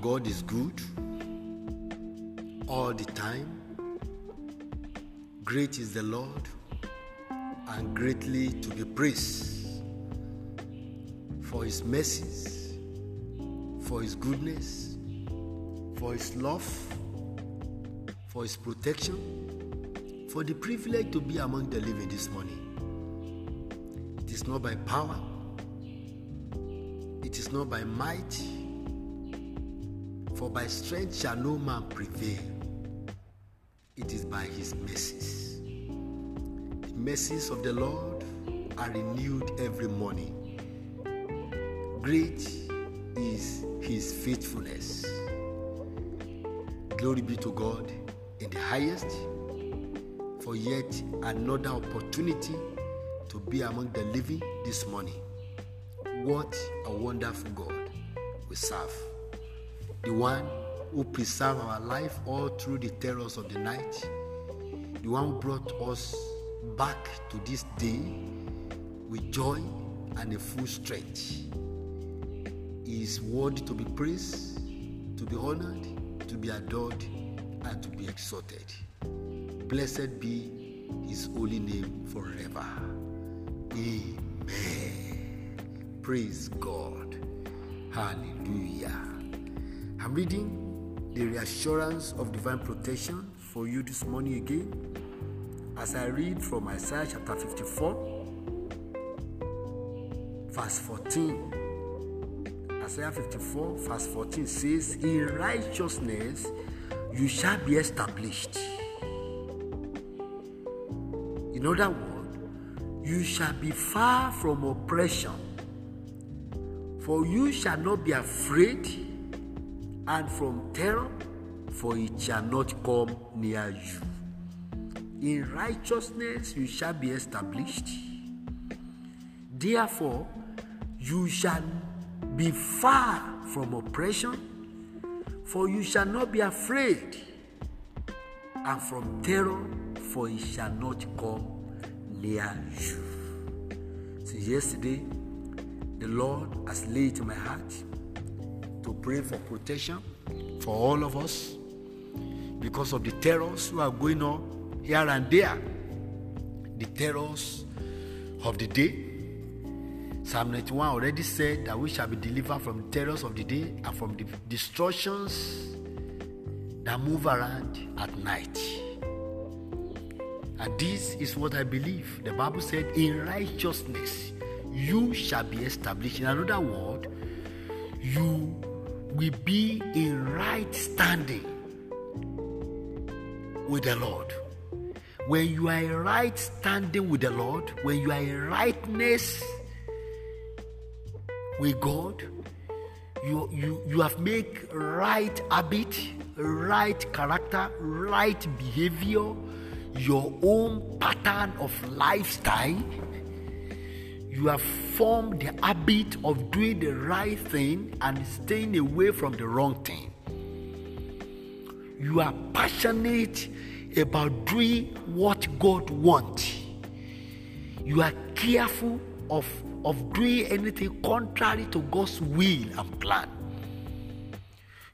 God is good all the time. Great is the Lord and greatly to be praised for his mercies, for his goodness, for his love, for his protection, for the privilege to be among the living this morning. It is not by power, it is not by might, for by strength shall no man prevail. It is by his mercies. The mercies of the Lord are renewed every morning. Great is his faithfulness. Glory be to God in the highest for yet another opportunity to be among the living this morning. What a wonderful God we serve. The one who preserved our life all through the terrors of the night. The one who brought us back to this day with joy and a full strength. He is worthy to be praised, to be honored, to be adored, and to be exalted. Blessed be his holy name forever. Amen. Praise God. Hallelujah. I'm reading the reassurance of divine protection for you this morning again as I read from Isaiah chapter 54, verse 14. Isaiah 54, verse 14 says, In righteousness you shall be established. In other words, you shall be far from oppression, for you shall not be afraid, and from terror, for it shall not come near you. In righteousness you shall be established. Therefore, you shall be far from oppression, for you shall not be afraid, and from terror, for it shall not come near you. Since yesterday, the Lord has laid in my heart to pray for protection for all of us because of the terrors who are going on here and there. The terrors of the day. Psalm 91 already said that we shall be delivered from the terrors of the day and from the destructions that move around at night. And this is what I believe. The Bible said, In righteousness you shall be established. In another word, you will be in right standing with the Lord. When you are in right standing with the Lord, when you are in rightness with God, you, you, you have made right habit, right character, right behavior, your own pattern of lifestyle. You have formed the habit of doing the right thing and staying away from the wrong thing. You are passionate about doing what God wants. You are careful of, of doing anything contrary to God's will and plan.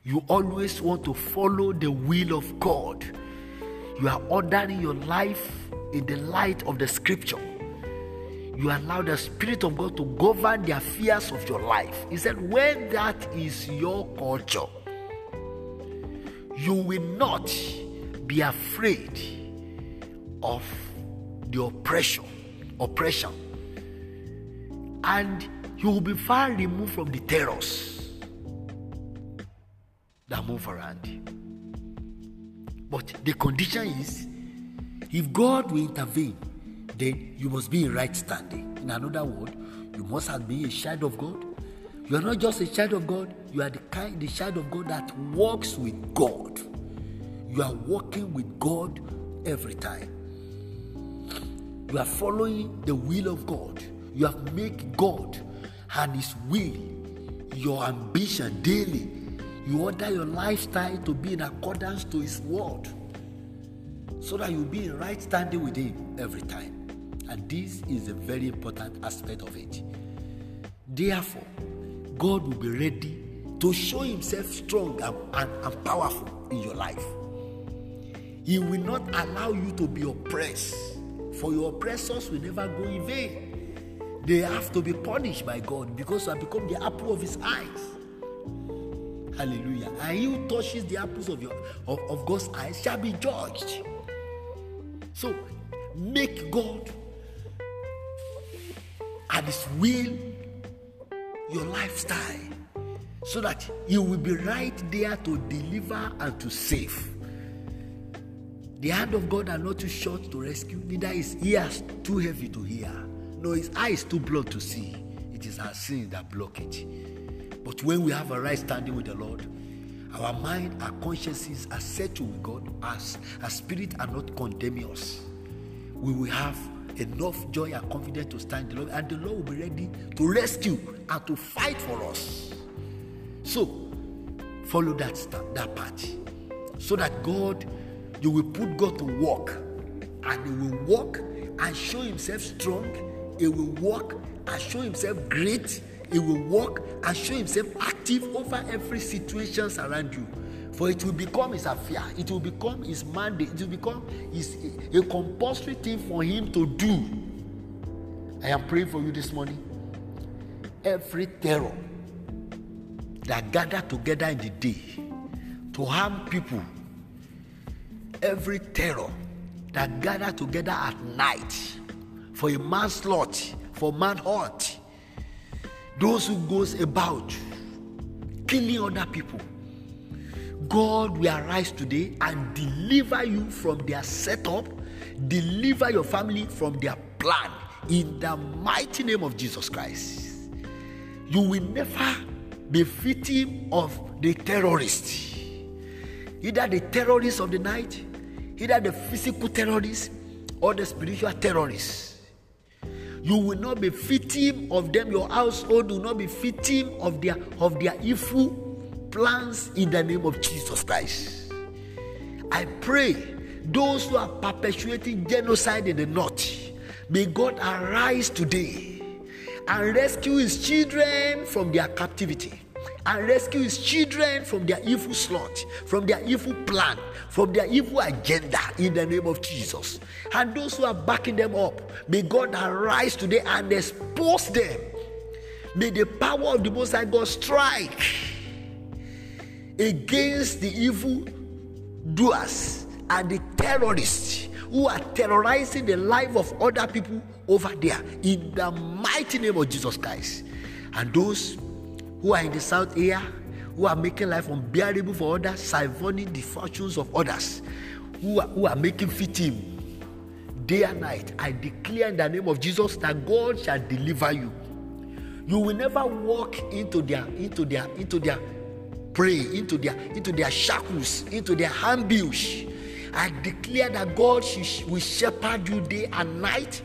You always want to follow the will of God. You are ordering your life in the light of the scripture. You allow the Spirit of God to govern the affairs of your life. He said, when that is your culture, you will not be afraid of the oppression oppression and you will be far removed from the terrors that move around but the condition is if god will intervene then you must be in right standing in another word you must have been a child of god you are not just a child of god you are the kind the child of god that walks with god you are walking with God every time. You are following the will of God. You have made God and His will your ambition daily. You order your lifestyle to be in accordance to His word so that you'll be in right standing with Him every time. And this is a very important aspect of it. Therefore, God will be ready to show himself strong and, and, and powerful in your life. He will not allow you to be oppressed, for your oppressors will never go in vain. They have to be punished by God because you have become the apple of his eyes. Hallelujah. And he who touches the apples of, your, of, of God's eyes shall be judged. So make God and his will your lifestyle so that you will be right there to deliver and to save. The hand of God are not too short to rescue, neither is ears too heavy to hear, nor his eyes too blood to see. It is our sins that block it. But when we have a right standing with the Lord, our mind, our consciences are settled with God, as our spirit are not condemning us. We will have enough joy and confidence to stand the Lord, and the Lord will be ready to rescue and to fight for us. So, follow that that path, so that God you will put God to work and He will walk and show Himself strong. He will walk and show Himself great. He will walk and show Himself active over every situations around you. For it will become His affair. It will become His mandate. It will become his, a compulsory thing for Him to do. I am praying for you this morning. Every terror that gather together in the day to harm people every terror that gather together at night for a manslaughter, for manhunt, those who goes about killing other people. God will arise today and deliver you from their setup, deliver your family from their plan in the mighty name of Jesus Christ. You will never be victim of the terrorists, either the terrorists of the night either the physical terrorists or the spiritual terrorists. You will not be victim of them. Your household will not be victim of their of their evil plans in the name of Jesus Christ. I pray those who are perpetuating genocide in the north, may God arise today and rescue his children from their captivity and rescue his children from their evil slot, from their evil plan, from their evil agenda in the name of Jesus. And those who are backing them up, may God arise today and expose them. May the power of the Most High God strike against the evil doers and the terrorists who are terrorizing the life of other people over there in the mighty name of Jesus Christ. And those who are in the south here, who are making life unbearable for others, siphoning the fortunes of others, who are, who are making fitting day and night. I declare in the name of Jesus that God shall deliver you. You will never walk into their into their into their prey, into their into their shackles, into their ambush. I declare that God will shepherd you day and night.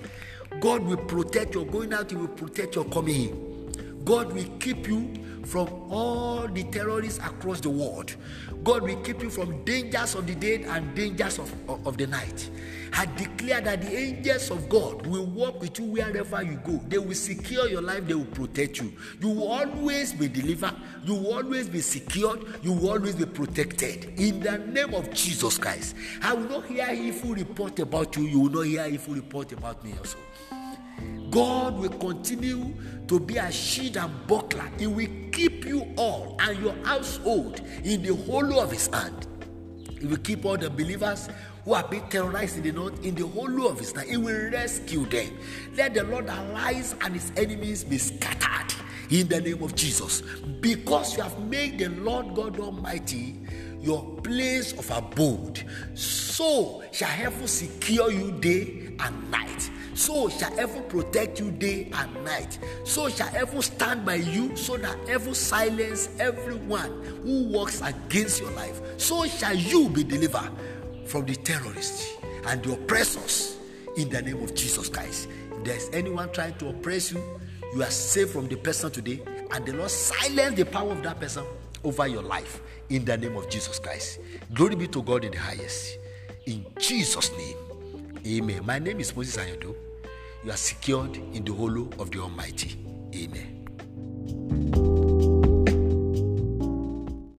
God will protect your going out, He will protect your coming in. God will keep you from all the terrorists across the world. God will keep you from dangers of the day and dangers of, of, of, the night. I declare that the angels of God will walk with you wherever you go. They will secure your life, they will protect you. You will always be delivered, you will always be secured, you will always be protected. In the name of Jesus Christ. I will not hear evil report about you, you will not hear evil report about me also. God will continue to be a shield and buckler. He will keep you all and your household in the hollow of his hand. He will keep all the believers who are being terrorized in the north in the hollow of his hand. He will rescue them. Let the Lord arise and his enemies be scattered in the name of Jesus. Because you have made the Lord God Almighty your place of abode, so shall heaven secure you day and night so shall heaven protect you day and night. So shall heaven stand by you, so that heaven silence everyone who works against your life. So shall you be delivered from the terrorists and the oppressors in the name of Jesus Christ. If there's anyone trying to oppress you, you are saved from the person today, and the Lord silence the power of that person over your life in the name of Jesus Christ. Glory be to God in the highest. In Jesus' name. Amen. My name is Moses Ayodo. you are secured in the hollow of the Almighty. Amen.